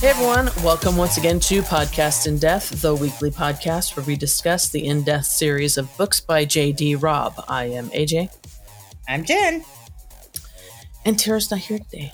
Hey everyone, welcome once again to Podcast in Death, the weekly podcast where we discuss the in death series of books by J.D. Robb. I am AJ. I'm Jen. And Tara's not here today.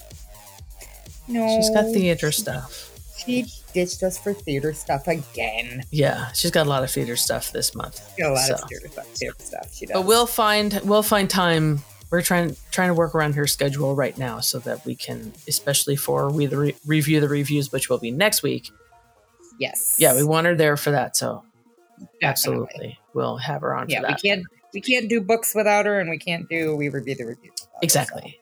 No. She's got theater stuff. She ditched us for theater stuff again. Yeah, she's got a lot of theater stuff this month. Got a lot So. of theater stuff, theater stuff. She does. But we'll find we'll find time. We're trying trying to work around her schedule right now so that we can, especially for we the re- review the reviews, which will be next week. yes. Yeah, we want her there for that. So Definitely. absolutely, we'll have her on Yeah, for we can't we can't do books without her, and we can't do we review the reviews. without her, Exactly.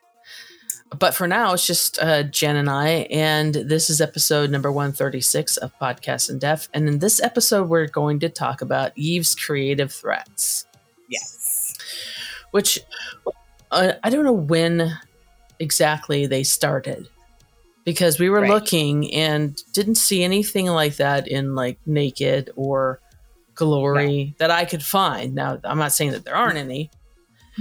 But for now, it's just uh, Jen and I, and this is episode number 136 of Podcast in Death. And in this episode, we're going to talk about Eve's creative threats, Yes. which uh, I don't know when exactly they started because we were Right. looking and didn't see anything like that in like Naked or Glory that I could find. Now, I'm not saying that there aren't any,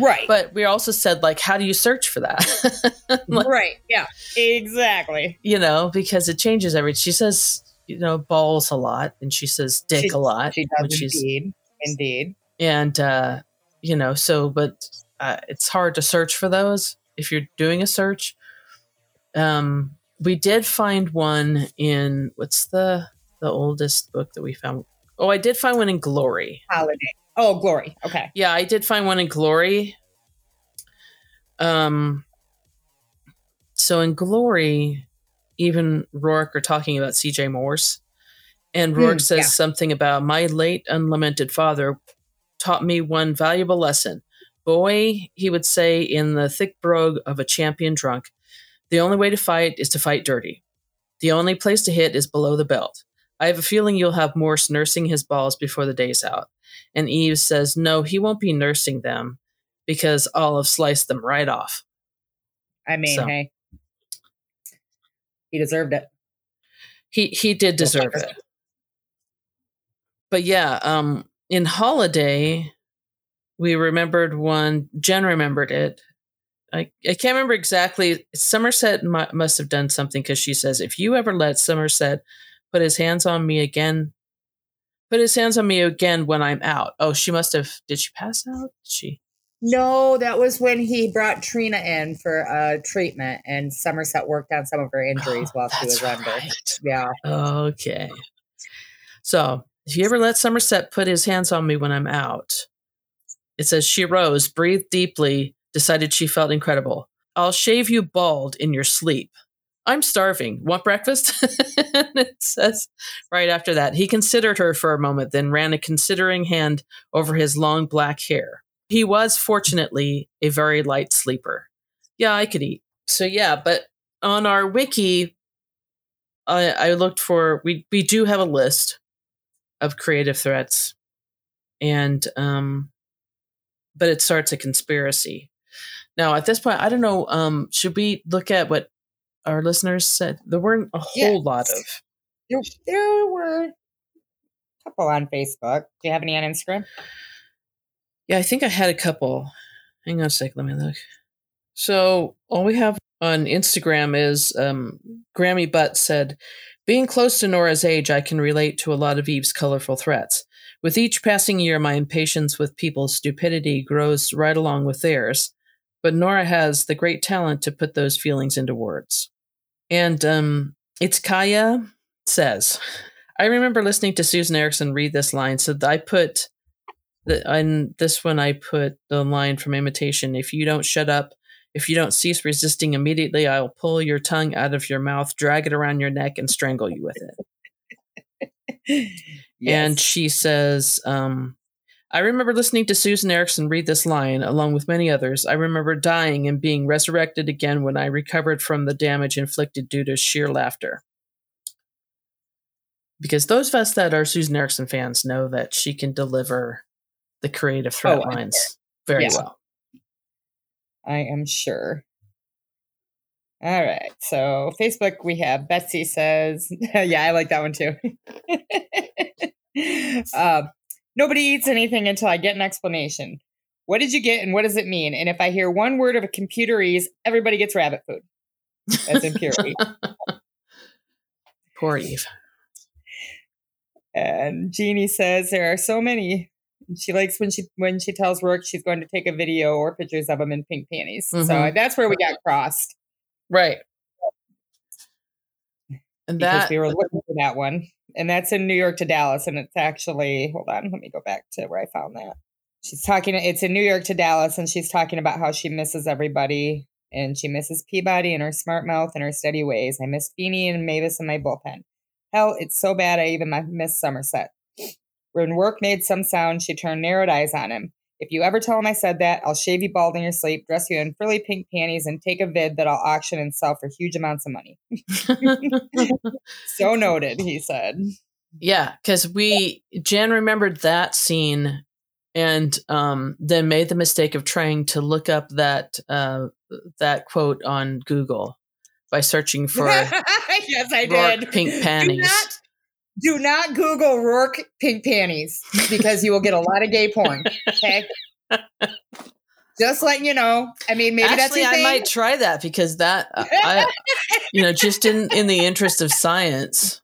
Right. but we also said, like, how do you search for that? Like, right. Yeah. Exactly. you know, because it changes every. She says, you know, balls a lot, and she says dick She- a lot. She does indeed. Indeed. and uh, you know, so but uh, it's hard to search for those if you're doing a search. Um, we did find one in what's the the oldest book that we found. Oh, I did find one in Glory. Holiday. Oh, glory. Okay. Yeah, I did find one in Glory. Um, so in Glory, even Roarke are talking about C.J. Morse, and Roarke Hmm, says yeah. something about my late unlamented father taught me one valuable lesson. Boy, he would say in the thick brogue of a champion drunk, the only way to fight is to fight dirty. The only place to hit is below the belt. I have a feeling you'll have Morse nursing his balls before the day's out. And Eve says, No, he won't be nursing them because I'll have sliced them right off. I mean, So. hey, he deserved it. He he did deserve it. But yeah, um in Holiday, we remembered one, Jen remembered it. I, I can't remember exactly. Somerset mu- must have done something because she says, if you ever let Somerset put his hands on me again, put his hands on me again when I'm out. Oh, she must have. Did she pass out? Did she? No, that was when he brought Trina in for uh, treatment, and Somerset worked on some of her injuries while she was Oh, under. right. Yeah. Okay. So, if you ever let Somerset put his hands on me when I'm out, it says she rose, breathed deeply, decided she felt incredible. I'll shave you bald in your sleep. I'm starving. Want breakfast? it says right after that, he considered her for a moment, then ran a considering hand over his long black hair. He was fortunately a very light sleeper. Yeah, I could eat. So, yeah, but on our wiki, I, I looked for we we do have a list of creative threats, and um, but it starts a conspiracy. Now at this point, I don't know. Um, should we look at what our listeners said? There weren't a whole lot of. There, there were a couple on Facebook. Do you have any on Instagram? Yeah, I think I had a couple. Hang on a sec. Let me look. So all we have on Instagram is um, Grammy Butt said, "Being close to Nora's age, I can relate to a lot of Eve's colorful threats. With each passing year, my impatience with people's stupidity grows right along with theirs. But Nora has the great talent to put those feelings into words." And um, it's Kaya says, "I remember listening to Susan Ericksen read this line, so I put." the, on this one I put the line from imitation if you don't shut up if you don't cease resisting immediately I'll pull your tongue out of your mouth drag it around your neck and strangle you with it and she says um, I remember listening to Susan Ericksen read this line along with many others I remember dying and being resurrected again when I recovered from the damage inflicted due to sheer laughter because those of us that are Susan Ericksen fans know that she can deliver the creative threat Oh, lines very Yeah. well. I am sure. All right. So Facebook, we have Betsy says, yeah, I like that one too. uh, nobody eats anything until I get an explanation. What did you get and what does it mean? And if I hear one word of a computerese, everybody gets rabbit food. That's impurity. Poor Eve. And Jeannie says there are so many. She likes when she when she tells Roarke she's going to take a video or pictures of him in pink panties. Mm-hmm. So that's where we got crossed. Right. And that we were looking for that one. And that's in New York to Dallas. And it's actually hold on, let me go back to where I found that. She's talking it's in New York to Dallas, and she's talking about how she misses everybody and she misses Peabody and her smart mouth and her steady ways. I miss Feeney and Mavis and my bullpen. Hell, it's so bad I even miss Somerset. When work made some sound, she turned narrowed eyes on him. If you ever tell him I said that, I'll shave you bald in your sleep, dress you in frilly pink panties, and take a vid that I'll auction and sell for huge amounts of money. so noted, he said. Yeah, because we Jen remembered that scene and um, then made the mistake of trying to look up that uh, that quote on Google by searching for yes, I did pink panties. Do not, do not Google Roarke pink panties because you will get a lot of gay porn. Okay. Just letting you know. I mean, maybe Actually, that's. I might try that because that, uh, I, you know, just in in the interest of science.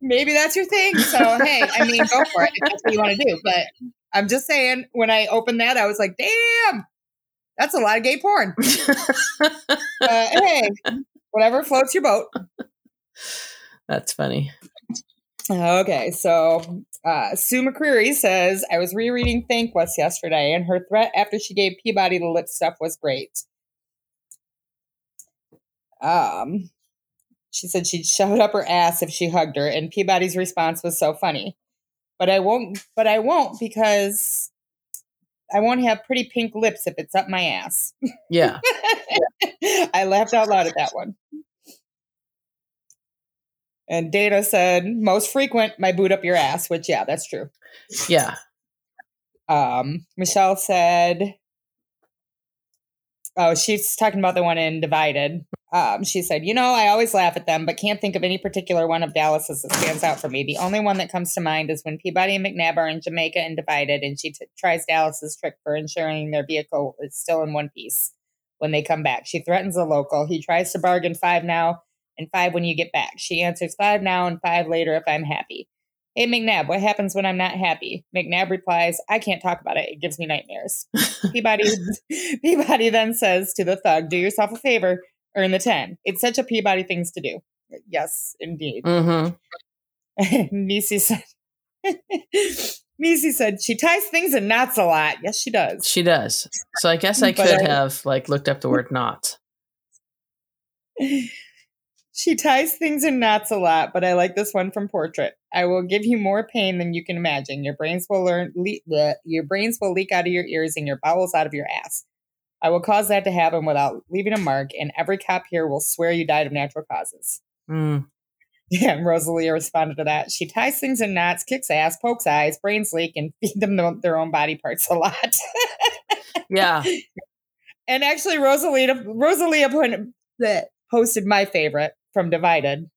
Maybe that's your thing. So hey, I mean, go for it if that's what you want to do. But I'm just saying, when I opened that, I was like, damn, that's a lot of gay porn. uh, hey, whatever floats your boat. That's funny. Okay, so uh, Sue McCreary says, I was rereading Thankless yesterday, and her threat after she gave Peabody the lip stuff was great. Um, she said she'd shove up her ass if she hugged her, and Peabody's response was so funny but I won't. But I won't because I won't have pretty pink lips if it's up my ass. Yeah, I laughed out loud at that one. And Dana said, most frequent, my boot up your ass, which, yeah, that's true. Yeah. Um, Michelle said, oh, she's talking about the one in Divided. Um, she said, You know, I always laugh at them, but can't think of any particular one of Dallas's that stands out for me. The only one that comes to mind is when Peabody and McNab are in Jamaica and divided, and she t- tries Dallas's trick for ensuring their vehicle is still in one piece when they come back. She threatens a local. He tries to bargain five now and five when you get back. She answers five now and five later if I'm happy. Hey, McNab, what happens when I'm not happy? McNab replies, I can't talk about it. It gives me nightmares. Peabody, Peabody then says to the thug, Do yourself a favor earn the 10. It's such a Peabody things to do. Yes, indeed. Mm-hmm. Nisi said, Nisi said, she ties things in knots a lot. Yes, she does. She does. So I guess I could I, have like looked up the word knots. She ties things in knots a lot, but I like this one from Portrait. I will give you more pain than you can imagine. Your brains will learn. Le- your brains will leak out of your ears and your bowels out of your ass. I will cause that to happen without leaving a mark, and every cop here will swear you died of natural causes. Mm. Yeah, and Rosalia responded to that. She ties things in knots, kicks ass, pokes eyes, brains leak, and feed them the, their own body parts a lot. yeah. And actually, Rosalia, Rosalia put, posted my favorite from Divided.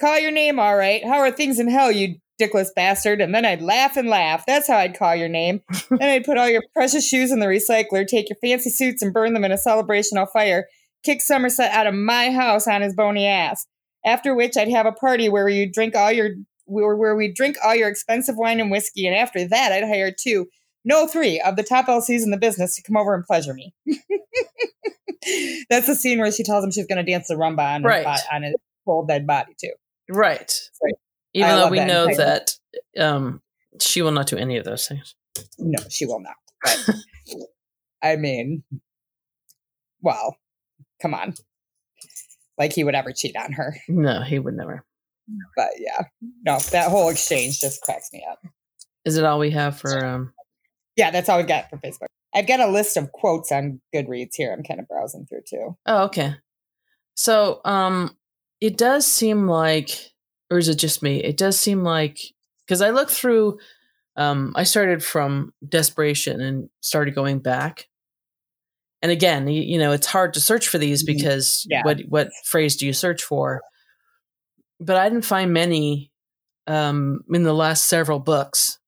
Call your name, all right. How are things in hell, you dickless bastard. And then I'd laugh and laugh. That's how I'd call your name. then I'd put all your precious shoes in the recycler, take your fancy suits and burn them in a celebrational fire, kick Somerset out of my house on his bony ass. After which I'd have a party where you drink all your where, where we drink all your expensive wine and whiskey, and after that I'd hire two, no three of the top LCs in the business to come over and pleasure me. That's the scene where she tells him she's going to dance the rumba on, right. his, on his cold dead body too. Right. So even I though we that know that um, she will not do any of those things. No, she will not. But, I mean, well, come on. Like he would ever cheat on her. No, he would never. But yeah, no, that whole exchange just cracks me up. Is it all we have for? um Yeah, that's all we've got for Facebook. I've got a list of quotes on Goodreads here. I'm kind of browsing through too. Oh, okay. So, um, it does seem like or is it just me? It does seem like because I looked through. Um, I started from desperation and started going back. And again, you, you know, it's hard to search for these mm-hmm. because yeah. what what phrase do you search for? But I didn't find many um, in the last several books,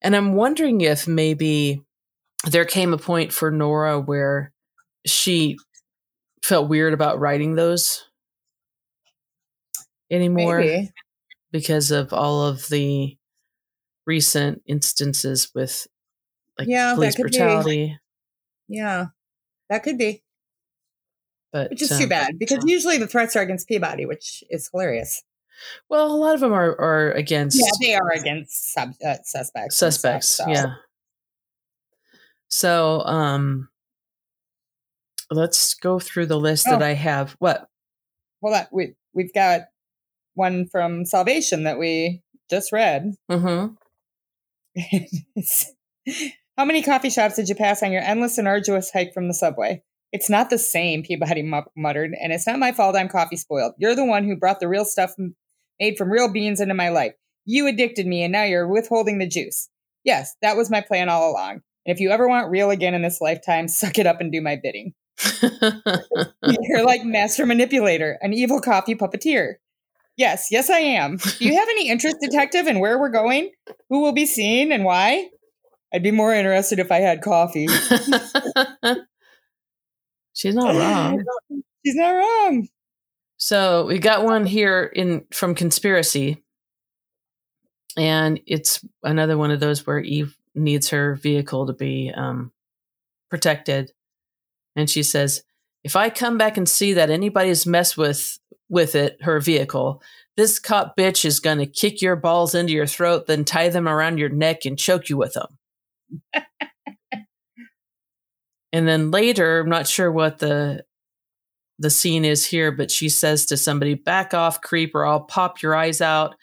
and I'm wondering if maybe there came a point for Nora where she felt weird about writing those anymore Maybe. because of all of the recent instances with like Yeah, that police could be. Yeah, that could be, But which is um, too bad because usually the threats are against Peabody, which is hilarious. Well, a lot of them are are against Yeah, they are against sub, uh, suspects. and stuff, suspects. so. Yeah. So, um, let's go through the list that Oh. I have. What? Well, that, we we've got one from Salvation that we just read. Mm-hmm. How many coffee shops did you pass on your endless and arduous hike from the subway? It's not the same, Peabody mu- muttered, and it's not my fault I'm coffee spoiled. You're the one who brought the real stuff m- made from real beans into my life. You addicted me, and now you're withholding the juice. Yes, that was my plan all along. And if you ever want real again in this lifetime, suck it up and do my bidding. You're like master manipulator, an evil coffee puppeteer. Yes, yes, I am. Do you have any interest, detective, in where we're going? Who will be seen and why? I'd be more interested if I had coffee. She's not wrong. She's not wrong. So we got one here in from conspiracy, and it's another one of those where Eve needs her vehicle to be um, protected, and she says, "If I come back and see that anybody's messed with with it, her vehicle, this cop bitch is gonna kick your balls into your throat, then tie them around your neck and choke you with them." and then later, I'm not sure what the the scene is here, but she says to somebody, back off, creep, or I'll pop your eyes out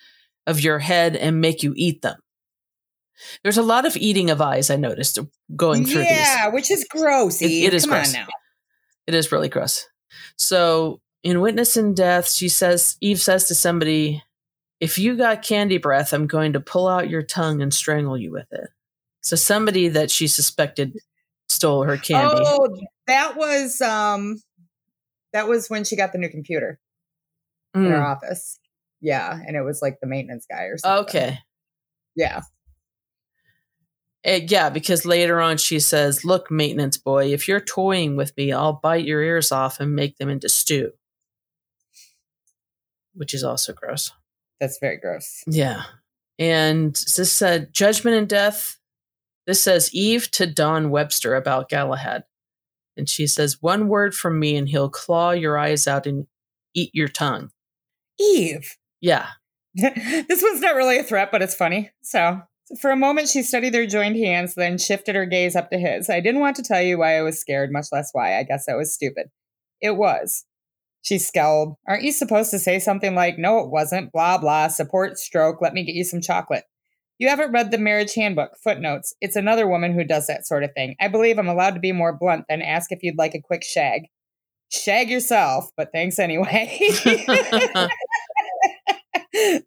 of your head and make you eat them. There's a lot of eating of eyes, I noticed going through these. yeah, which is gross. It- it is Come gross. It is really gross. So in Witness in Death, she says, Eve says to somebody, if you got candy breath, I'm going to pull out your tongue and strangle you with it. So somebody that she suspected stole her candy. Oh, that was um, that was when she got the new computer in her Mm, office. Yeah, and it was like the maintenance guy or something. okay. Yeah. Uh, yeah, because later on she says, Look, maintenance boy, if you're toying with me, I'll bite your ears off and make them into stew. Which is also gross. That's very gross. Yeah. And this said, Judgment and Death. This says Eve to Don Webster about Galahad. And she says, One word from me and he'll claw your eyes out and eat your tongue. Eve. Yeah. this one's not really a threat, but it's funny. So, for a moment, she studied their joined hands, then shifted her gaze up to his. I didn't want to tell you why I was scared, much less why. I guess I was stupid. It was. She scowled. Aren't you supposed to say something like, no, it wasn't, blah, blah, support, stroke, let me get you some chocolate? You haven't read the marriage handbook, footnotes. It's another woman who does that sort of thing. I believe I'm allowed to be more blunt than ask if you'd like a quick shag. Shag yourself, but thanks anyway.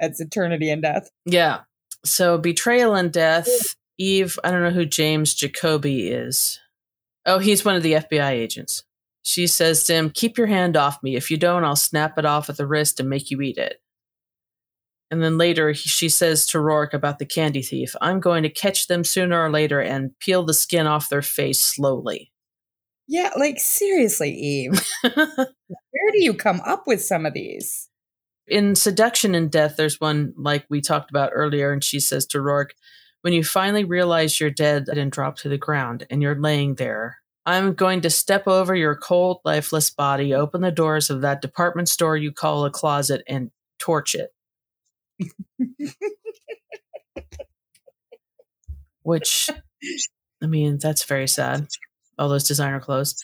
That's eternity and death. yeah. So betrayal and death. Eve, I don't know who James Jacoby is. Oh, he's one of the FBI agents. She says to him, Keep your hand off me. If you don't, I'll snap it off at the wrist and make you eat it. And then later, he, she says to Roarke about the candy thief, I'm going to catch them sooner or later and peel the skin off their face slowly. Yeah, like seriously, Eve. Where do you come up with some of these? In Seduction and Death, there's one like we talked about earlier, and she says to Roarke, When you finally realize you're dead and drop to the ground and you're laying there, I'm going to step over your cold, lifeless body, open the doors of that department store you call a closet, and torch it. Which, I mean, that's very sad. All those designer clothes.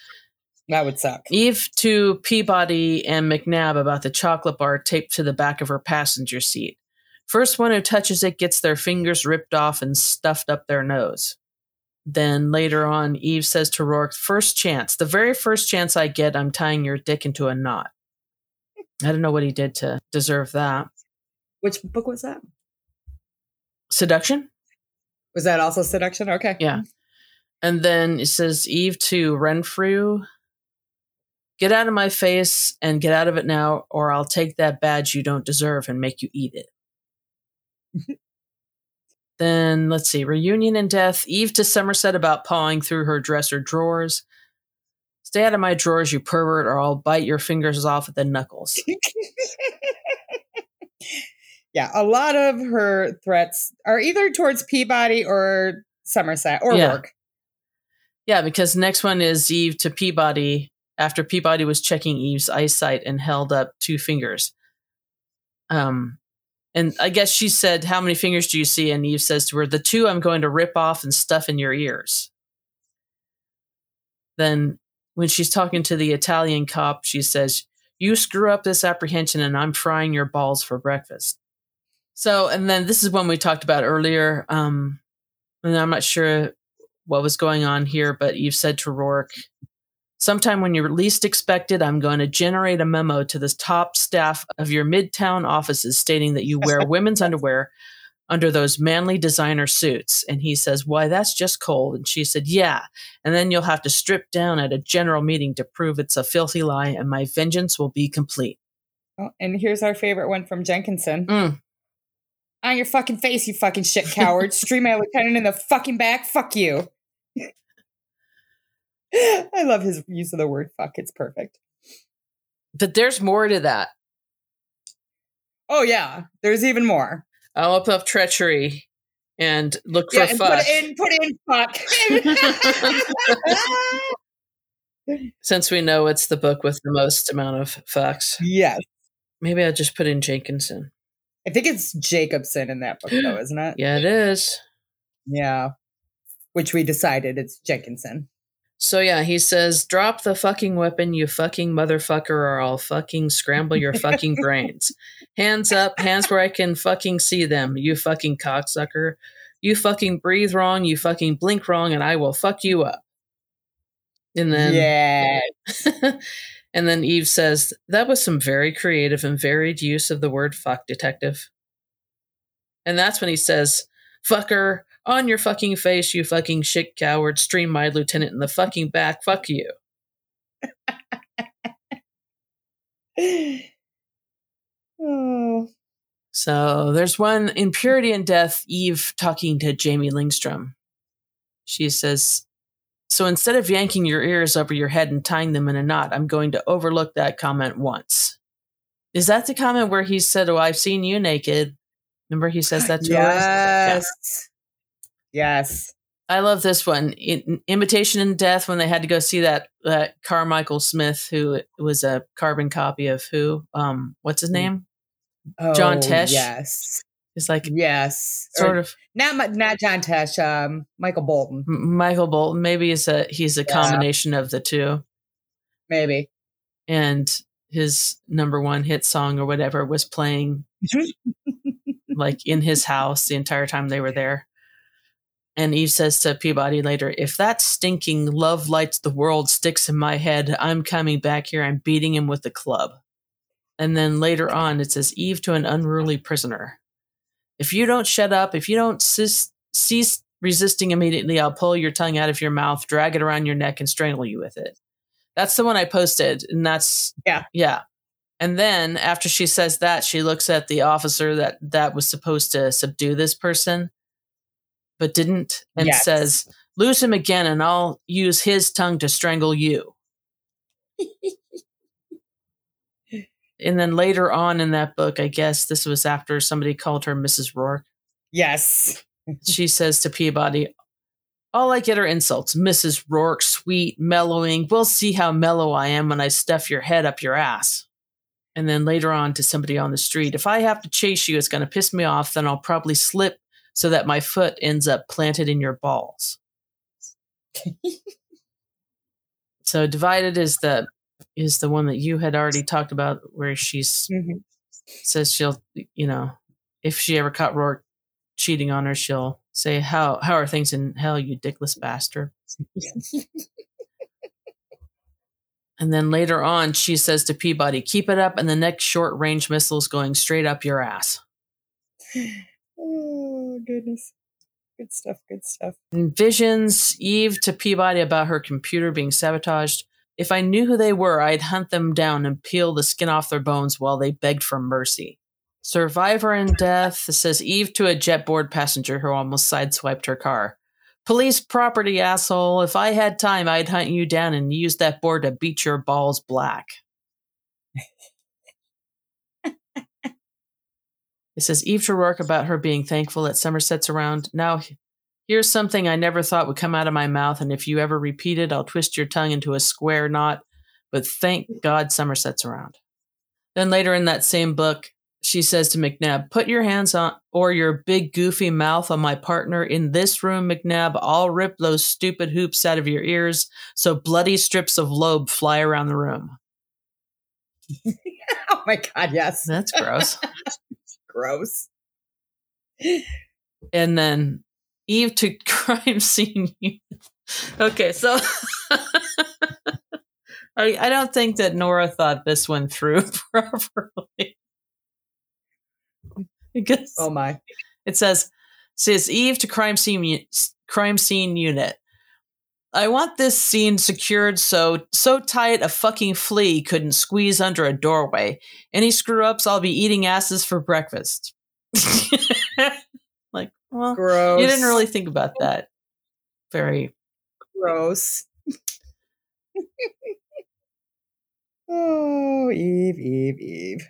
That would suck. Eve to Peabody and McNab about the chocolate bar taped to the back of her passenger seat. First one who touches it gets their fingers ripped off and stuffed up their nose. Then later on, Eve says to Roarke, First chance, the very first chance I get, I'm tying your dick into a knot. I don't know what he did to deserve that. Which book was that? Seduction? Was that also seduction? Okay. Yeah. And then it says Eve to Renfrew, get out of my face and get out of it now, or I'll take that badge you don't deserve and make you eat it. then let's see, reunion and death. Eve to Somerset about pawing through her dresser drawers. Stay out of my drawers, you pervert, or I'll bite your fingers off at the knuckles. Yeah, a lot of her threats are either towards Peabody or Somerset or Yeah. Roarke. Yeah, because next one is Eve to Peabody after Peabody was checking Eve's eyesight and held up two fingers. Um, and I guess she said, How many fingers do you see? And Eve says to her, The two I'm going to rip off and stuff in your ears. Then, when she's talking to the Italian cop, she says, You screw up this apprehension and I'm frying your balls for breakfast. So, and then this is one we talked about earlier. Um, and I'm not sure what was going on here, but Eve said to Roarke, Sometime when you're least expected, I'm going to generate a memo to the top staff of your midtown offices stating that you wear women's underwear under those manly designer suits. And he says, Why, that's just cold. And she said, Yeah. And then you'll have to strip down at a general meeting to prove it's a filthy lie, and my vengeance will be complete. Oh, and here's our favorite one from Jenkinson. Mm. On your fucking face, you fucking shit coward. Stream my lieutenant in the fucking back. Fuck you. I love his use of the word fuck. It's perfect. But there's more to that. Oh, yeah. There's even more. I'll open up treachery and look for Yeah, and put fuck. in, put in fuck. Since we know it's the book with the most amount of fucks, yes. maybe I'll just put in Jenkinson. I think it's Jacobson in that book, though, isn't it? Yeah, it is. Yeah. Which we decided it's Jenkinson. So yeah, he says, "Drop the fucking weapon, you fucking motherfucker, or I'll fucking scramble your fucking brains. Hands up, hands where I can fucking see them, you fucking cocksucker. You fucking breathe wrong, you fucking blink wrong, and I will fuck you up." And then yeah. and then Eve says, That was some very creative and varied use of the word fuck, detective. And that's when he says, Fucker, on your fucking face, you fucking shit coward, stream my lieutenant in the fucking back, fuck you. oh. So there's one in Purity and Death, Eve talking to Jamie Lingstrom. She says, So instead of yanking your ears over your head and tying them in a knot, I'm going to overlook that comment once. Is that the comment where he said, Oh, I've seen you naked? Remember he says that to her? Yes. Yes. I love this one. In Imitation and Death, when they had to go see that that Carmichael Smith, who was a carbon copy of who? Um, what's his name? John Oh, Tesh? Yes. It's like Yes. sort Or of not not John Tesh, um, Michael Bolton, M- Michael Bolton. Maybe it's a he's a Yeah. combination of the two. maybe. And his number one hit song or whatever was playing like in his house the entire time they were there. And Eve says to Peabody later, if that stinking love lights the world sticks in my head, I'm coming back here. I'm beating him with the club. And then later on, it says, Eve to an unruly prisoner. If you don't shut up, if you don't cis- cease resisting immediately, I'll pull your tongue out of your mouth, drag it around your neck, and strangle you with it. That's the one I posted. And that's, Yeah. Yeah. And then after she says that, she looks at the officer that that was supposed to subdue this person, but didn't, and Yes. says, "Lose him again, and I'll use his tongue to strangle you." and then later on in that book, I guess this was after somebody called her Mrs. Roarke. Yes. She says to Peabody, "All I get are insults, Mrs. Roarke, sweet, mellowing. We'll see how mellow I am when I stuff your head up your ass." And then later on to somebody on the street, if I have to chase you, it's going to piss me off. Then I'll probably slip so that my foot ends up planted in your balls. so divided is the is the one that you had already talked about, where she's Mhm. says she'll, you know, if she ever caught Roarke cheating on her, she'll say, "How how are things in hell, you dickless bastard?" And then later on, she says to Peabody, "Keep it up, and the next short range missile's going straight up your ass." Oh goodness. Good stuff. Good stuff. Envisions Eve to Peabody about her computer being sabotaged. If I knew who they were, I'd hunt them down and peel the skin off their bones while they begged for mercy. Survivor in Death says Eve to a jetboard passenger who almost sideswiped her car. Police property, asshole. If I had time, I'd hunt you down and use that board to beat your balls black. It says Eve to Roarke about her being thankful that Somerset's around. Now, here's something I never thought would come out of my mouth, and if you ever repeat it, I'll twist your tongue into a square knot. But thank God Somerset's around. Then later in that same book, she says to McNab, Put your hands on or your big goofy mouth on my partner in this room, McNab. I'll rip those stupid hoops out of your ears so bloody strips of lobe fly around the room. oh my God, yes. That's gross. gross. And then Eve to crime scene. okay, so I, I don't think that Nora thought this one through properly. because Oh my. it says says Eve to crime scene crime scene unit. I want this scene secured so so tight a fucking flea couldn't squeeze under a doorway. Any screw ups, I'll be eating asses for breakfast. like, well, Gross. you didn't really think about that. Very gross. oh, Eve, Eve, Eve.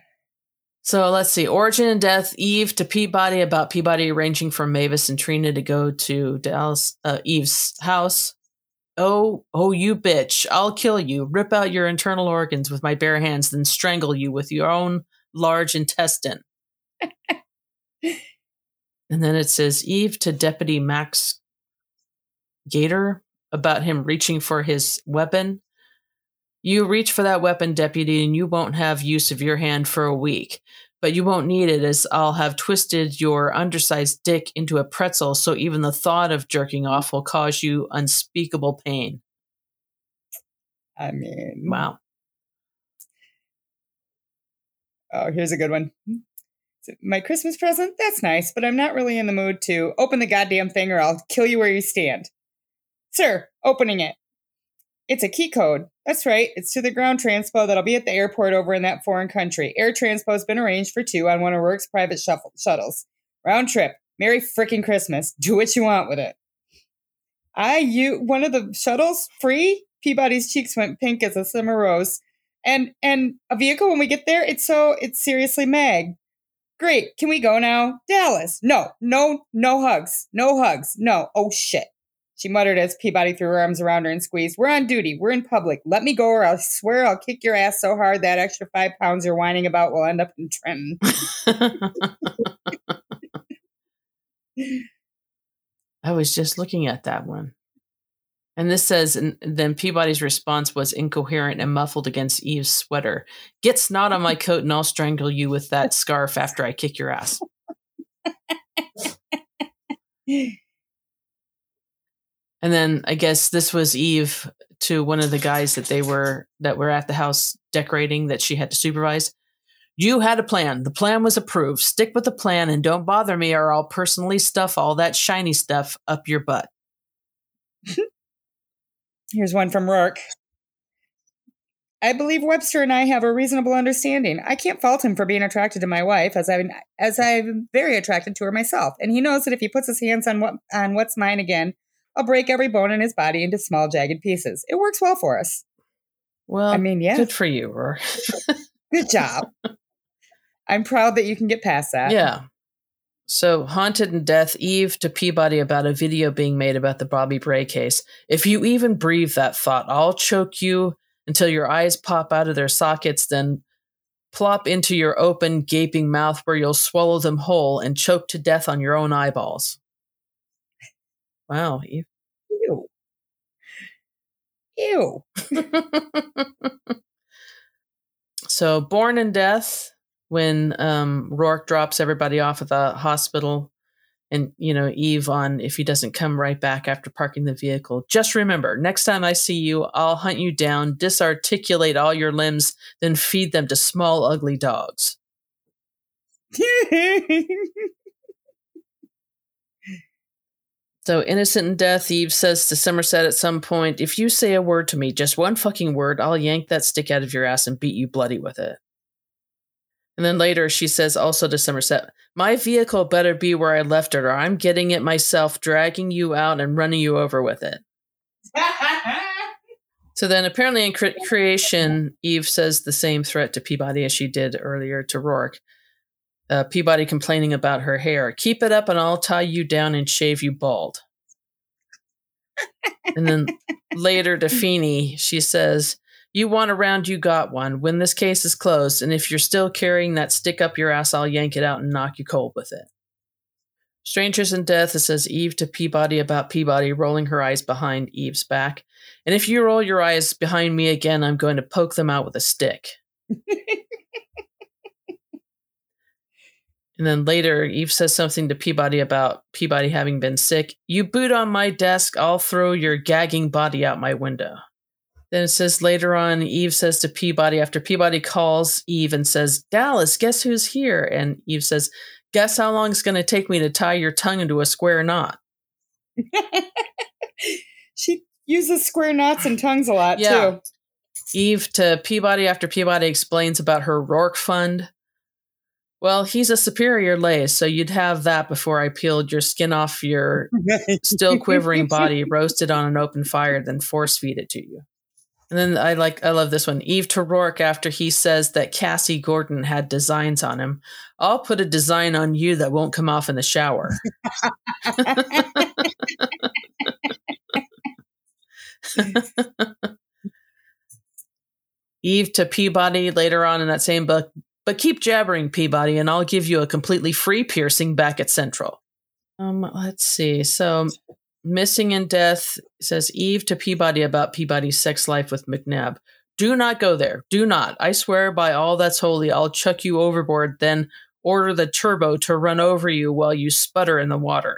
So let's see. Origin and death. Eve to Peabody about Peabody arranging for Mavis and Trina to go to Dallas uh, Eve's house. Oh, oh, you bitch! I'll kill you. Rip out your internal organs with my bare hands, then strangle you with your own large intestine. and then it says Eve to Deputy Max Gator about him reaching for his weapon. You reach for that weapon, deputy, and you won't have use of your hand for a week. But you won't need it as I'll have twisted your undersized dick into a pretzel, so even the thought of jerking off will cause you unspeakable pain. I mean, Wow. Oh, here's a good one. My Christmas present? That's nice, but I'm not really in the mood to open the goddamn thing or I'll kill you where you stand. Sir, opening it. It's a key code. That's right. It's to the ground transpo that'll be at the airport over in that foreign country. Air transpo's been arranged for two on one of Roarke's private shuffle- shuttles. Round trip. Merry frickin' Christmas. Do what you want with it. I, you, one of the shuttles, free? Peabody's cheeks went pink as a summer rose. And, and a vehicle when we get there? It's so, it's seriously Meg. Great. Can we go now? Dallas. No, no, no hugs. No hugs. No. Oh shit. She muttered as Peabody threw her arms around her and squeezed. We're on duty. We're in public. Let me go or I'll swear I'll kick your ass so hard that extra five pounds you're whining about will end up in Trenton. I was just looking at that one. And this says, and then Peabody's response was incoherent and muffled against Eve's sweater. Get snot on my coat and I'll strangle you with that scarf after I kick your ass. And then I guess this was Eve to one of the guys that they were that were at the house decorating that she had to supervise. You had a plan. The plan was approved. Stick with the plan and don't bother me or I'll personally stuff all that shiny stuff up your butt. Here's one from Roarke. I believe Webster and I have a reasonable understanding. I can't fault him for being attracted to my wife, as I'm as I'm very attracted to her myself, and he knows that if he puts his hands on what on what's mine again, I'll break every bone in his body into small, jagged pieces. It works well for us. Well, I mean, yeah, good for you, good job. I'm proud that you can get past that. Yeah. So, Haunted in Death, Eve to Peabody about a video being made about the Bobby Bray case. If you even breathe that thought, I'll choke you until your eyes pop out of their sockets, then plop into your open, gaping mouth where you'll swallow them whole and choke to death on your own eyeballs. Wow, Eve. Ew. Ew. so, Born and Death, when um, Roarke drops everybody off at the hospital, and you know Eve on if he doesn't come right back after parking the vehicle. Just remember, next time I see you, I'll hunt you down, disarticulate all your limbs, then feed them to small, ugly dogs. So, innocent in death, Eve says to Somerset at some point, If you say a word to me, just one fucking word, I'll yank that stick out of your ass and beat you bloody with it. And then later she says also to Somerset, My vehicle better be where I left it, or I'm getting it myself, dragging you out and running you over with it. so then apparently in cre- creation, Eve says the same threat to Peabody as she did earlier to Roarke. Uh, Peabody complaining about her hair. Keep it up and I'll tie you down and shave you bald. and then later to Feeney, she says, You want a round, you got one. When this case is closed, and if you're still carrying that stick up your ass, I'll yank it out and knock you cold with it. Strangers in Death, it says Eve to Peabody about Peabody, rolling her eyes behind Eve's back. And if you roll your eyes behind me again, I'm going to poke them out with a stick. And then later, Eve says something to Peabody about Peabody having been sick. You boot on my desk, I'll throw your gagging body out my window. Then it says later on, Eve says to Peabody, after Peabody calls Eve and says, Dallas, guess who's here? And Eve says, Guess how long it's going to take me to tie your tongue into a square knot? she uses square knots and tongues a lot, yeah. too. Eve to Peabody after Peabody explains about her Roarke fund. Well, he's a superior lay, so you'd have that before I peeled your skin off your still quivering body, roasted on an open fire, then force feed it to you. And then I like I love this one. Eve to Roarke after he says that Cassie Gordon had designs on him. I'll put a design on you that won't come off in the shower. Eve to Peabody later on in that same book. But keep jabbering, Peabody, and I'll give you a completely free piercing back at Central. Um, let's see. So, Missing in Death says Eve to Peabody about Peabody's sex life with McNab. Do not go there. Do not. I swear by all that's holy, I'll chuck you overboard, then order the turbo to run over you while you sputter in the water.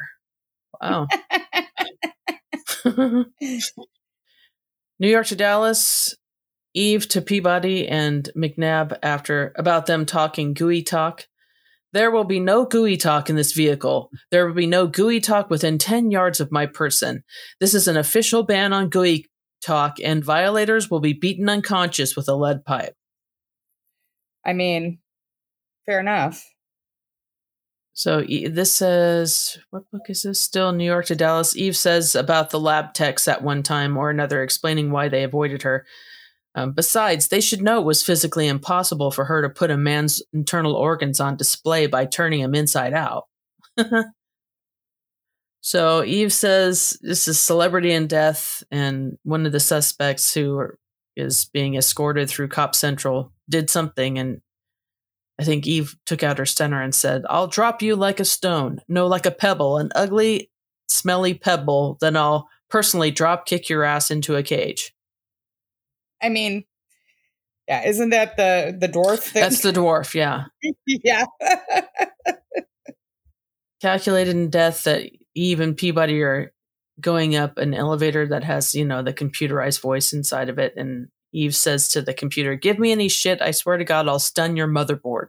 Wow. New York to Dallas. Eve to Peabody and McNab after about them talking gooey talk. There will be no gooey talk in this vehicle. There will be no gooey talk within 10 yards of my person. This is an official ban on gooey talk, and violators will be beaten unconscious with a lead pipe. I mean, fair enough. So this says, what book is this? Still New York to Dallas. Eve says about the lab techs at one time or another, explaining why they avoided her. Um, besides, they should know it was physically impossible for her to put a man's internal organs on display by turning him inside out. so Eve says this is celebrity in death, and one of the suspects who are, is being escorted through Cop Central did something, and I think Eve took out her stunner and said, "I'll drop you like a stone, no, like a pebble, an ugly, smelly pebble. Then I'll personally drop kick your ass into a cage." I mean, yeah, isn't that the the dwarf? That- That's the dwarf. Yeah. yeah. Calculated in death that Eve and Peabody are going up an elevator that has you know the computerized voice inside of it, and Eve says to the computer, "Give me any shit. I swear to God, I'll stun your motherboard."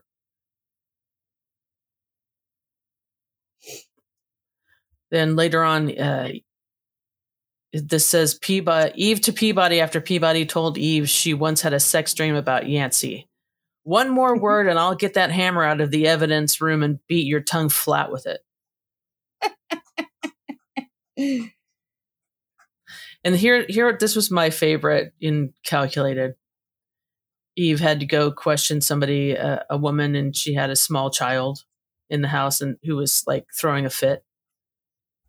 Then later on, uh, this says Peabody, Eve to Peabody after Peabody told Eve she once had a sex dream about Yancy. One more word and I'll get that hammer out of the evidence room and beat your tongue flat with it. and here here this was my favorite in calculated. Eve had to go question somebody, uh, a woman, and she had a small child in the house and who was like throwing a fit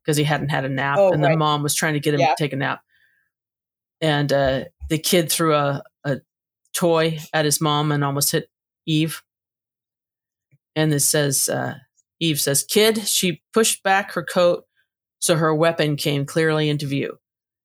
because he hadn't had a nap, oh, and right. the mom was trying to get him yeah. to take a nap. And uh, the kid threw a, a toy at his mom and almost hit Eve. And it says, uh, Eve says, Kid, she pushed back her coat so her weapon came clearly into view.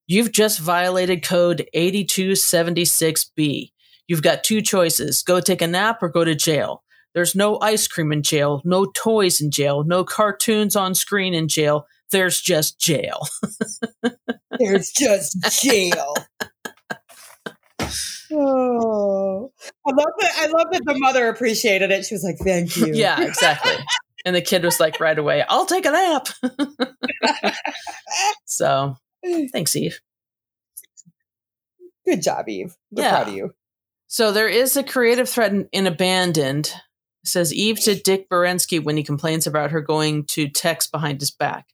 You've just violated code 8276B. You've got two choices go take a nap or go to jail. There's no ice cream in jail, no toys in jail, no cartoons on screen in jail there's just jail. there's just jail. Oh, I love that. I love that the mother appreciated it. She was like, "Thank you." Yeah, exactly. and the kid was like, right away, "I'll take a nap." so, thanks, Eve. Good job, Eve. We're yeah. proud of you. So there is a creative thread in, in Abandoned. It says Eve to Dick Berenski when he complains about her going to text behind his back.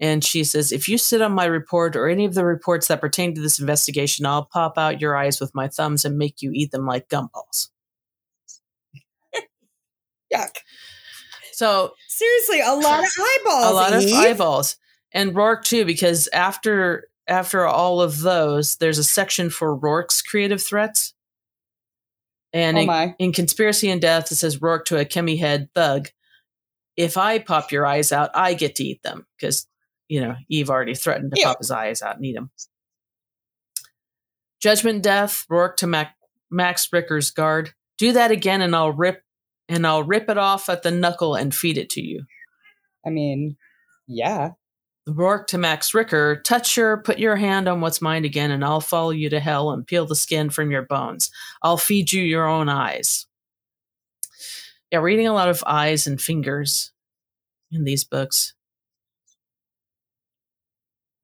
And she says, If you sit on my report or any of the reports that pertain to this investigation, I'll pop out your eyes with my thumbs and make you eat them like gumballs. Yuck. So Seriously, a lot of eyeballs. a lot of eyeballs and Roarke too because after after all of those there's a section for Roarke's creative threats and Oh in, in conspiracy in death it says Roarke to a chemi head thug if i pop your eyes out i get to eat them because you know eve already threatened to Ew. pop his eyes out and eat them judgment death Roarke to Mac, max ricker's guard do that again and i'll rip and i'll rip it off at the knuckle and feed it to you I mean, yeah. Roarke to Max Ricker, touch her, put your hand on what's mine again, and I'll follow you to hell and peel the skin from your bones. I'll feed you your own eyes. Yeah, reading a lot of eyes and fingers in these books.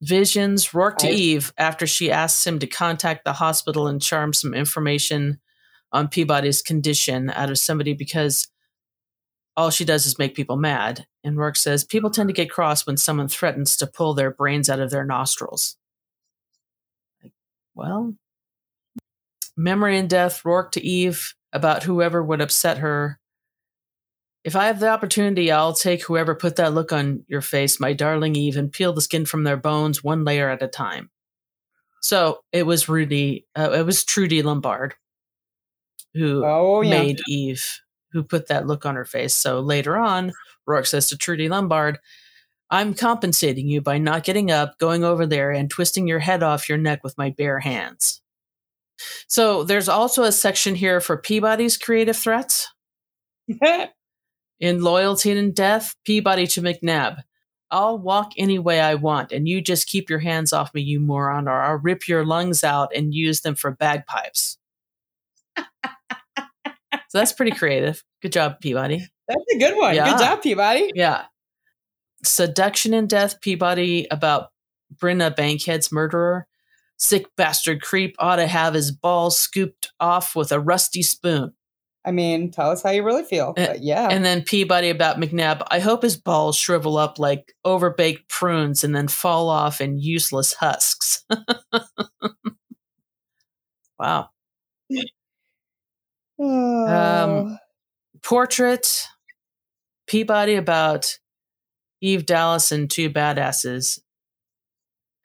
Visions, Roarke to Eyes. Eve after she asks him to contact the hospital and charm some information on Peabody's condition out of somebody because all she does is make people mad. And Roarke says people tend to get cross when someone threatens to pull their brains out of their nostrils. Like, well, memory in death, Roarke to Eve about whoever would upset her. If I have the opportunity, I'll take whoever put that look on your face, my darling Eve, and peel the skin from their bones one layer at a time. So it was Rudy, uh, it was Trudy Lombard who Oh yeah. made Eve, who put that look on her face. So later on, Roarke says to Trudy Lombard, I'm compensating you by not getting up, going over there, and twisting your head off your neck with my bare hands. So there's also a section here for Peabody's creative threats. In Loyalty and Death, Peabody to McNab. I'll walk any way I want, and you just keep your hands off me, you moron, or I'll rip your lungs out and use them for bagpipes. so that's pretty creative. Good job, Peabody. That's a good one. Yeah. Good job, Peabody. Yeah. Seduction and Death, Peabody about Bryna Bankhead's murderer. Sick bastard creep ought to have his balls scooped off with a rusty spoon. I mean, tell us how you really feel. But yeah. And then Peabody about McNab. I hope his balls shrivel up like overbaked prunes and then fall off in useless husks. wow. Oh. um, Portrait. Peabody about Eve Dallas and two badasses.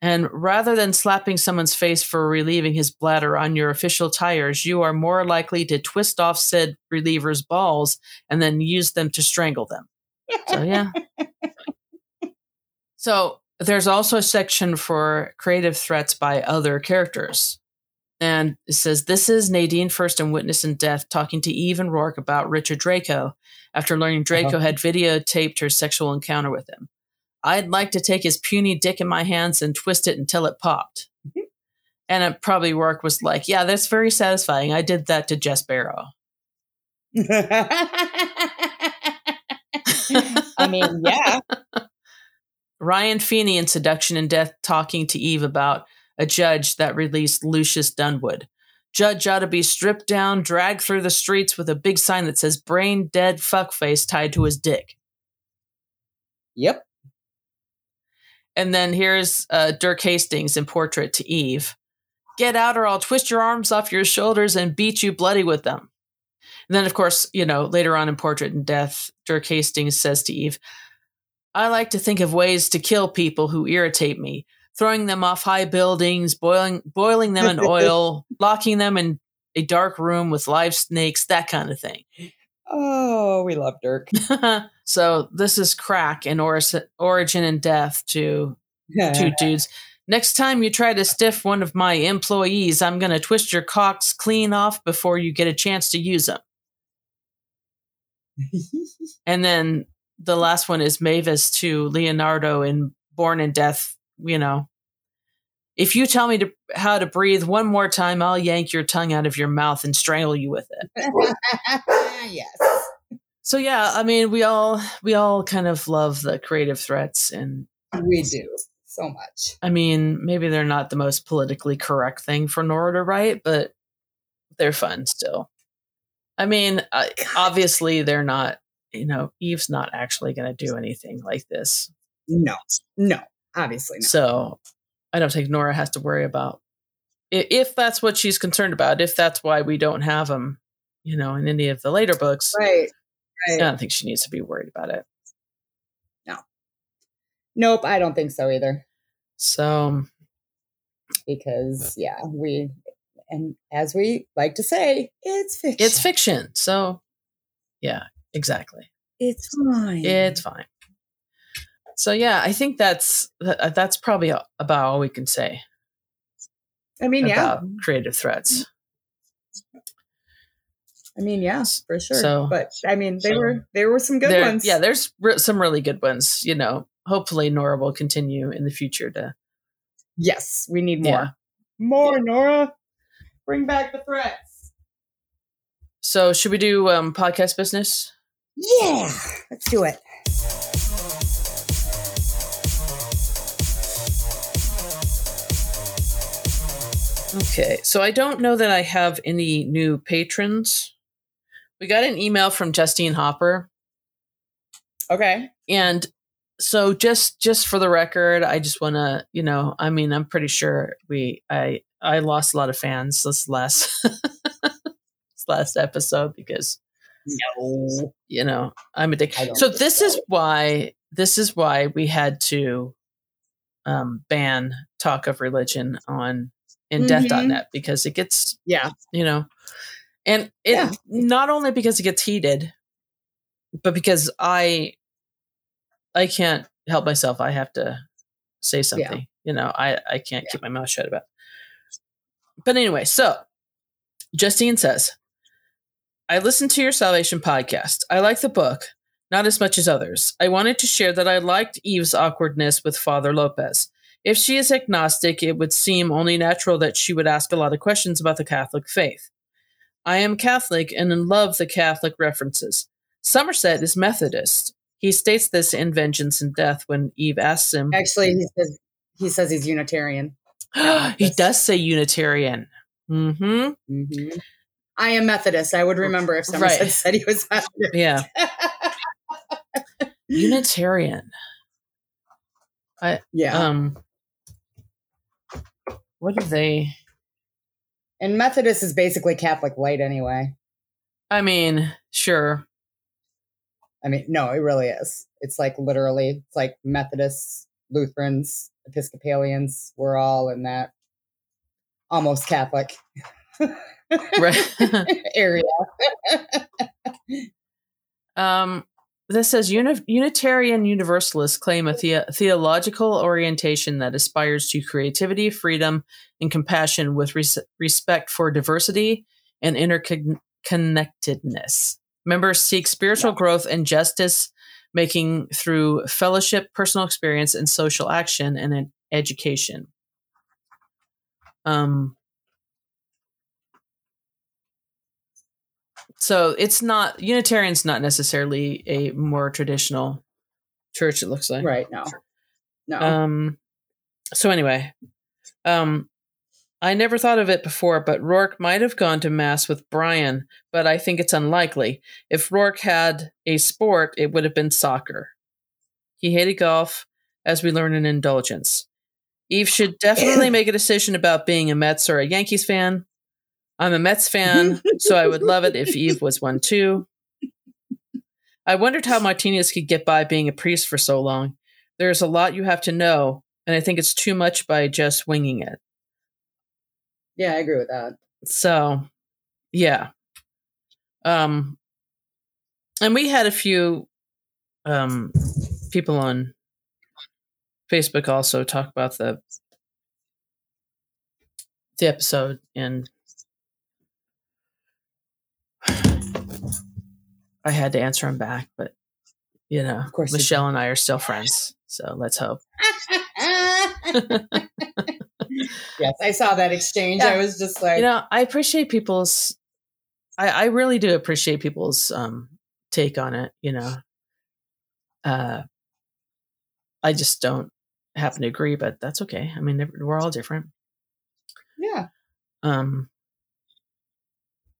And rather than slapping someone's face for relieving his bladder on your official tires, you are more likely to twist off said reliever's balls and then use them to strangle them. So, yeah. so, there's also a section for creative threats by other characters. And it says, This is Nadine Furst and Witness in Death talking to Eve and Roarke about Richard Draco after learning Draco Uh-huh. had videotaped her sexual encounter with him. I'd like to take his puny dick in my hands and twist it until it popped. Mm-hmm. and it probably Roarke was like, Yeah, that's very satisfying. I did that to Jess Barrow. I mean, yeah. Ryan Feeney in Seduction and Death talking to Eve about a judge that released Lucius Dunwood. Judge ought to be stripped down, dragged through the streets with a big sign that says brain dead fuckface tied to his dick. Yep. And then here's uh, Dirk Hastings in Portrait to Eve. Get out or I'll twist your arms off your shoulders and beat you bloody with them. And then, of course, you know, later on in Portrait in Death, Dirk Hastings says to Eve, I like to think of ways to kill people who irritate me, throwing them off high buildings, boiling, boiling them in oil, locking them in a dark room with live snakes, that kind of thing. Oh, we love Dirk. so this is crack in or- origin in death to two dudes. Next time you try to stiff one of my employees, I'm going to twist your cocks clean off before you get a chance to use them. And then the last one is Mavis to Leonardo in Born in Death. You know, if you tell me to, how to breathe one more time, I'll yank your tongue out of your mouth and strangle you with it. yes. So yeah, I mean, we all we all kind of love the creative threats, and We do so much. I mean, maybe they're not the most politically correct thing for Nora to write, but they're fun still. I mean, obviously they're not. You know, Eve's not actually going to do anything like this, No, no, obviously not. so I don't think Nora has to worry about if that's what she's concerned about. If that's why we don't have them, you know, in any of the later books. Right. I don't think she needs to be worried about it. No. Nope, I don't think so either. So um, Because yeah, we and as we like to say, it's fiction. it's fiction. So yeah, exactly. It's fine. It's fine. So yeah, I think that's that, that's probably about all we can say I mean, yeah. creative threats. I mean, yes, for sure. So- but I mean, they so- were there were some good There- ones. Yeah, there's re- some really good ones. You know, hopefully Nora will continue in the future to Yes, we need more. Yeah. More, Nora. Bring back the threats. So should we do um, podcast business? Yeah, let's do it. Okay, so I don't know that I have any new patrons. We got an email from Justine Hopper, Okay. and so just just for the record, I just want to, you know, I mean, I'm pretty sure we I I lost a lot of fans this last this last episode because No. you know I'm addicted. So this so. is why this is why we had to um, ban talk of religion on in Mhm. death.net because it gets Yeah. you know and it Yeah. not only because it gets heated but because i i can't help myself i have to say something you know i i can't keep my mouth shut about it. but anyway so justine says i listened to your salvation podcast i like the book not as much as others i wanted to share that i liked eve's awkwardness with father lopez if she is agnostic, it would seem only natural that she would ask a lot of questions about the Catholic faith. I am Catholic and in love the Catholic references. Somerset is Methodist. He states this in Vengeance in Death when Eve asks him. Actually, he says he says he's Unitarian. he does say Unitarian. hmm Mhm. I am Methodist. I would remember if someone Right. said he was Methodist. Yeah. Unitarian. yeah. Um. What do they? and Methodist is basically Catholic light anyway. I mean, sure. I mean, no, it really is. It's like literally, it's like Methodists, Lutherans, Episcopalians. We're all in that almost Catholic area. Um, this says Uni- Unitarian Universalists claim a the- theological orientation that aspires to creativity, freedom, and compassion with res- respect for diversity and interconnectedness. Members seek spiritual Yeah. growth and justice making through fellowship, personal experience, and social action and ed- education. Um, so it's not Unitarian's not necessarily a more traditional church. It looks like right. now. No. um, so anyway, um, I never thought of it before, but Roarke might have gone to mass with Brian, but I think it's unlikely. If Roarke had a sport, it would have been soccer. He hated golf, as we learn in Indulgence. Eve should definitely make a decision about being a Mets or a Yankees fan. I'm a Mets fan, so I would love it if Eve was one too. I wondered how Martinez could get by being a priest for so long. There's a lot you have to know, and I think it's too much by just winging it. yeah, I agree with that. So, yeah. Um, and we had a few um people on Facebook also talk about the the episode and I had to answer him back, but you know, Of course Michelle and I are still friends, so let's hope. yes, I saw that exchange. I was just like, you know i appreciate people's i i really do appreciate people's um take on it you know? Uh i just don't happen to agree but that's okay. I mean we're all different. Yeah, um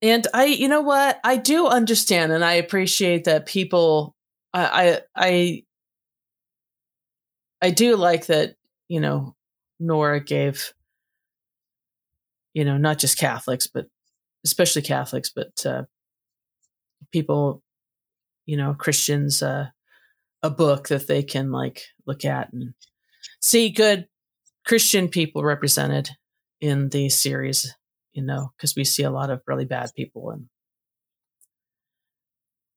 and i you know what i do understand and i appreciate that people i i i, I do like that you know nora gave you know not just catholics but especially catholics but uh people you know Christians uh, a book that they can like look at and see good Christian people represented in the series. You know, because we see a lot of really bad people, and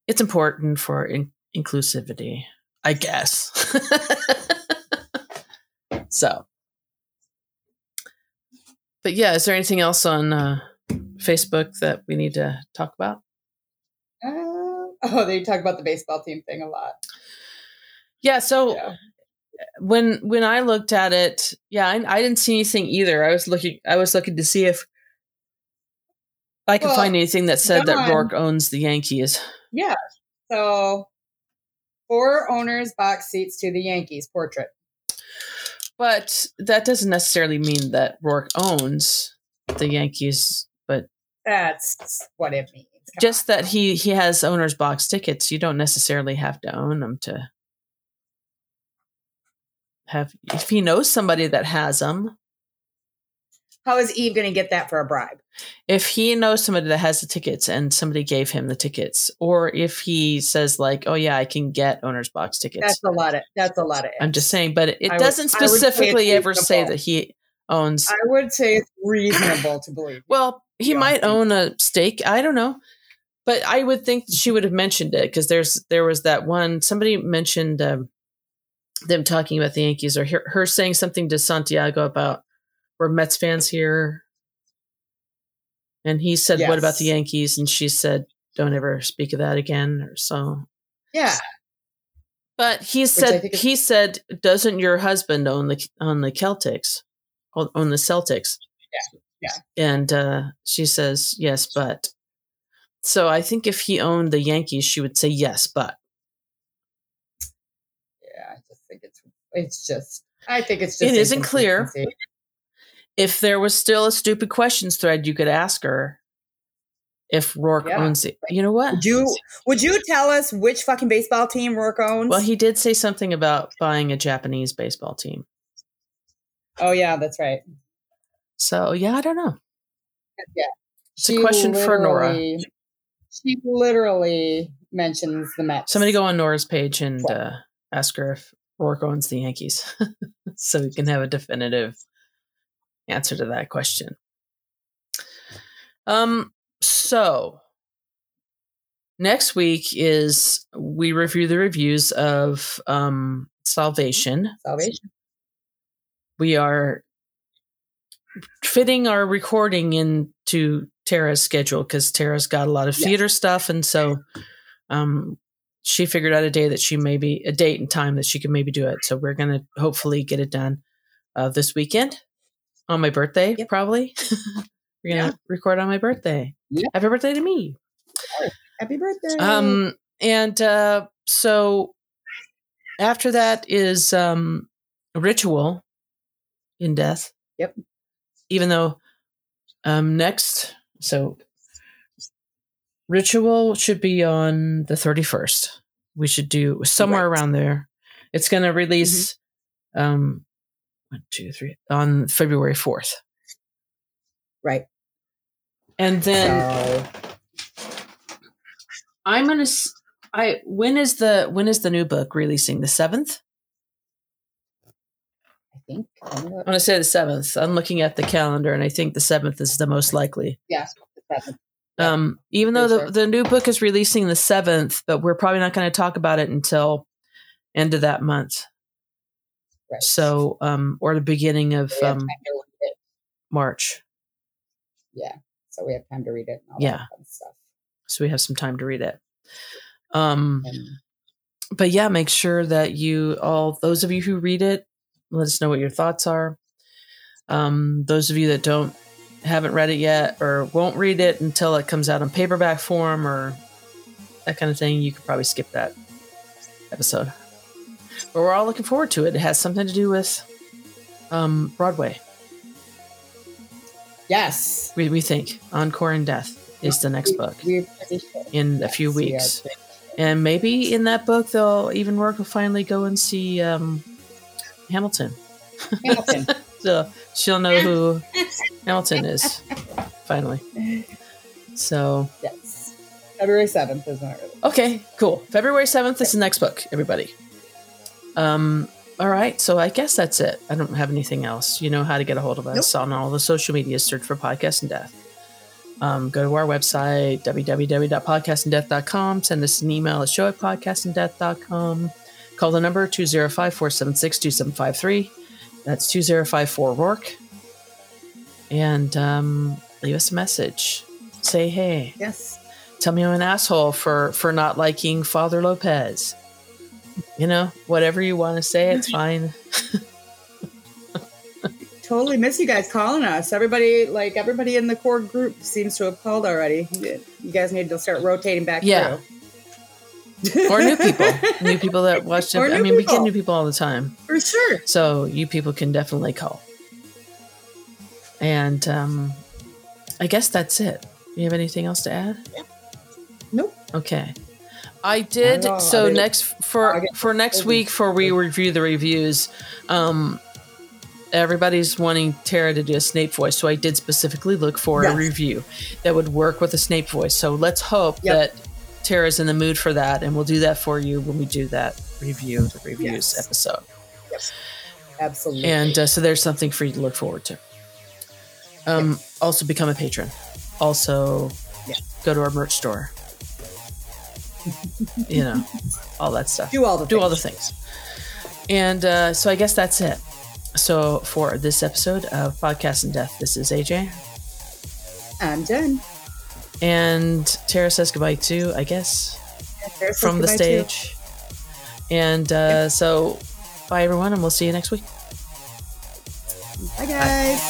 it's important for in- inclusivity, I guess. so, but yeah, is there anything else on uh, Facebook that we need to talk about? Uh, oh, they talk about the baseball team thing a lot. Yeah. So Yeah. when when I looked at it, yeah, I, I didn't see anything either. I was looking, I was looking to see if I could Well, find anything that said that Roarke owns the Yankees. Yeah. So four owners box seats to the Yankees portrait. But that doesn't necessarily mean that Roarke owns the Yankees, but That's what it means. Come just that he he has owner's box tickets. You don't necessarily have to own them to have. If he knows somebody that has them, on. How is Eve going to get that for a bribe? if he knows somebody that has the tickets and somebody gave him the tickets, or if he says like, "Oh yeah, I can get owner's box tickets," That's a lot of. That's a lot of. I'm just saying. But it, I doesn't would say specifically ever say that he owns. I would say it's reasonable to believe. Well, he Yeah. might own a stake. I don't know. But I would think she would have mentioned it because there's there was that one somebody mentioned um, them talking about the Yankees or her, her saying something to Santiago about we're Mets fans here, and he said, "What about the Yankees?" And she said, "Don't ever speak of that again." Or so. Yeah. But he said is- he said, "Doesn't your husband own the own the Celtics, own own the Celtics?" Yeah, yeah. And uh, she says, "Yes, but." So I think if he owned the Yankees, she would say yes, but Yeah. I just think it's. It's just. I think it's just. It isn't clear. If there was still a stupid questions thread, you could ask her if Roarke Yeah. owns it. You know what? Would you? Would you tell us which fucking baseball team Roarke owns? Well, he did say something about buying a Japanese baseball team. oh yeah, that's right. So yeah, I don't know. Yeah. It's a question for Nora. She literally mentions the Mets. Somebody go on Nora's page and uh, ask her if Roarke owns the Yankees, so we can have a definitive answer to that question. Um. So next week is we review the reviews of um Salvation. Salvation. We are fitting our recording into Tara's schedule because Tara's got a lot of Yes. theater stuff, and so um, she figured out a day that she maybe a date and time that she could maybe do it. So we're gonna hopefully get it done uh, this weekend on my birthday, Yep. probably. we're gonna Yeah. record on my birthday. Yeah. Happy birthday to me. Happy birthday. Um, and uh, so after that is um, ritual in death. Yep. Even though um, next, so ritual should be on the 31st. We should do somewhere Right. around there. It's going to release um, one, two, three on February 4th. right. And then So, I'm gonna. s- I when is the when is the new book releasing? The seventh. I think. I'm gonna- say the seventh. I'm looking at the calendar, and I think the seventh is the most likely. Yeah. the seventh. Um, even though the, the new book is releasing the seventh, but we're probably not going to talk about it until end of that month. Right. So, um, or the beginning of um, time to read it. March. Yeah. So we have time to read it. And all Yeah. Stuff. So we have some time to read it. Um, And but yeah, make sure that you all those of you who read it, let us know what your thoughts are. Um, those of you that don't haven't read it yet or won't read it until it comes out in paperback form or that kind of thing, you could probably skip that episode. But we're all looking forward to it. It has something to do with um, Broadway. yes. We, we think Encore in Death is the next book sure. in a few Yes, weeks. And maybe in that book, they'll even work will finally go and see um, Hamilton. Hamilton. So she'll know who Hamilton is finally. So yes. February 7th is not really. Okay, cool. February 7th is the next book, everybody. Um, all right, so I guess that's it. I don't have anything else. You know how to get a hold of us on all the social media. Search for Podcast in Death. Um, go to our website, www.podcastindeath.com. Send us an email at show at podcastindeath.com. Call the number 205 476 2753. That's 2054 Roarke. And um, leave us a message. Say hey. Yes. Tell me I'm an asshole for for not liking Father Lopez. You know, whatever you want to say, it's fine. Totally miss you guys calling us. Everybody, like everybody in the core group, seems to have called already. You guys need to start rotating back. Yeah. through. or new people, new people that watch it. I mean, we get new people all the time, for sure. so you people can definitely call. And um, I guess that's it. You have anything else to add? Nope. Okay. I did. All. So I next for for next week, for we review the reviews, um, everybody's wanting Tara to do a Snape voice. So I did specifically look for a review that would work with a Snape voice. So let's hope Yep. that Tara's in the mood for that, and we'll do that for you when we do that review, the reviews Yes. episode. Absolutely. And uh, so there's something for you to look forward to. Um, Also become a patron. Also Yeah. go to our merch store. You know, all that stuff. do all the Do all the things. things. And uh, so I guess that's it. So for this episode of Podcast in Death, this is AJ. I'm Jen. And Tara says goodbye too, I guess, There's from the goodbye, too. stage. And uh, so bye everyone, and we'll see you next week. Bye, guys.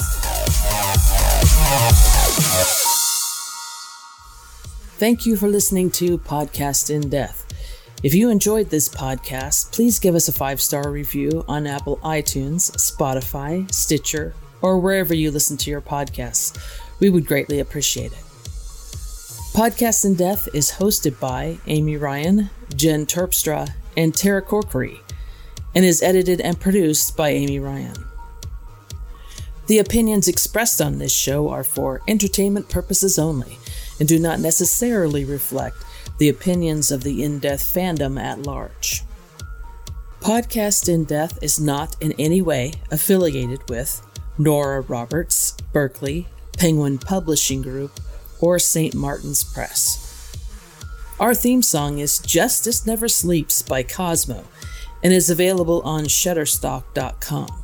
Thank you for listening to Podcast in Death. If you enjoyed this podcast, please give us a five star review on Apple iTunes, Spotify, Stitcher, or wherever you listen to your podcasts. We would greatly appreciate it. Podcast in Death is hosted by Amy Ryan, Jen Terpstra, and Tara Corkery, and is edited and produced by Amy Ryan. The opinions expressed on this show are for entertainment purposes only and do not necessarily reflect the opinions of the In Death fandom at large. Podcast In Death is not in any way affiliated with Nora Roberts, Berkley, Penguin Publishing Group, or St. Martin's Press. Our theme song is Justice Never Sleeps by Cosmo and is available on Shutterstock.com.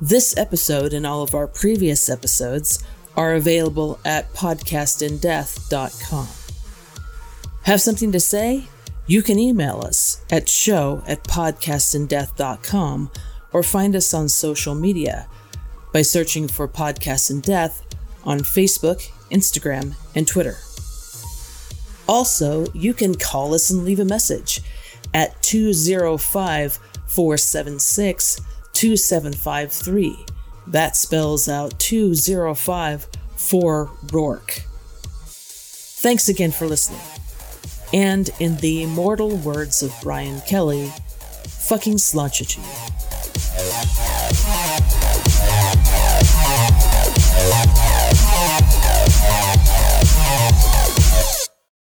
This episode and all of our previous episodes are available at podcastindeath.com. Have something to say? You can email us at show at podcastindeath.com or find us on social media by searching for Podcast in Death on Facebook, Instagram, and Twitter. Also, you can call us and leave a message at 205 476 2753. That spells out 205 for Roarke. Thanks again for listening. And in the immortal words of Brian Kelly, fucking slouch at you.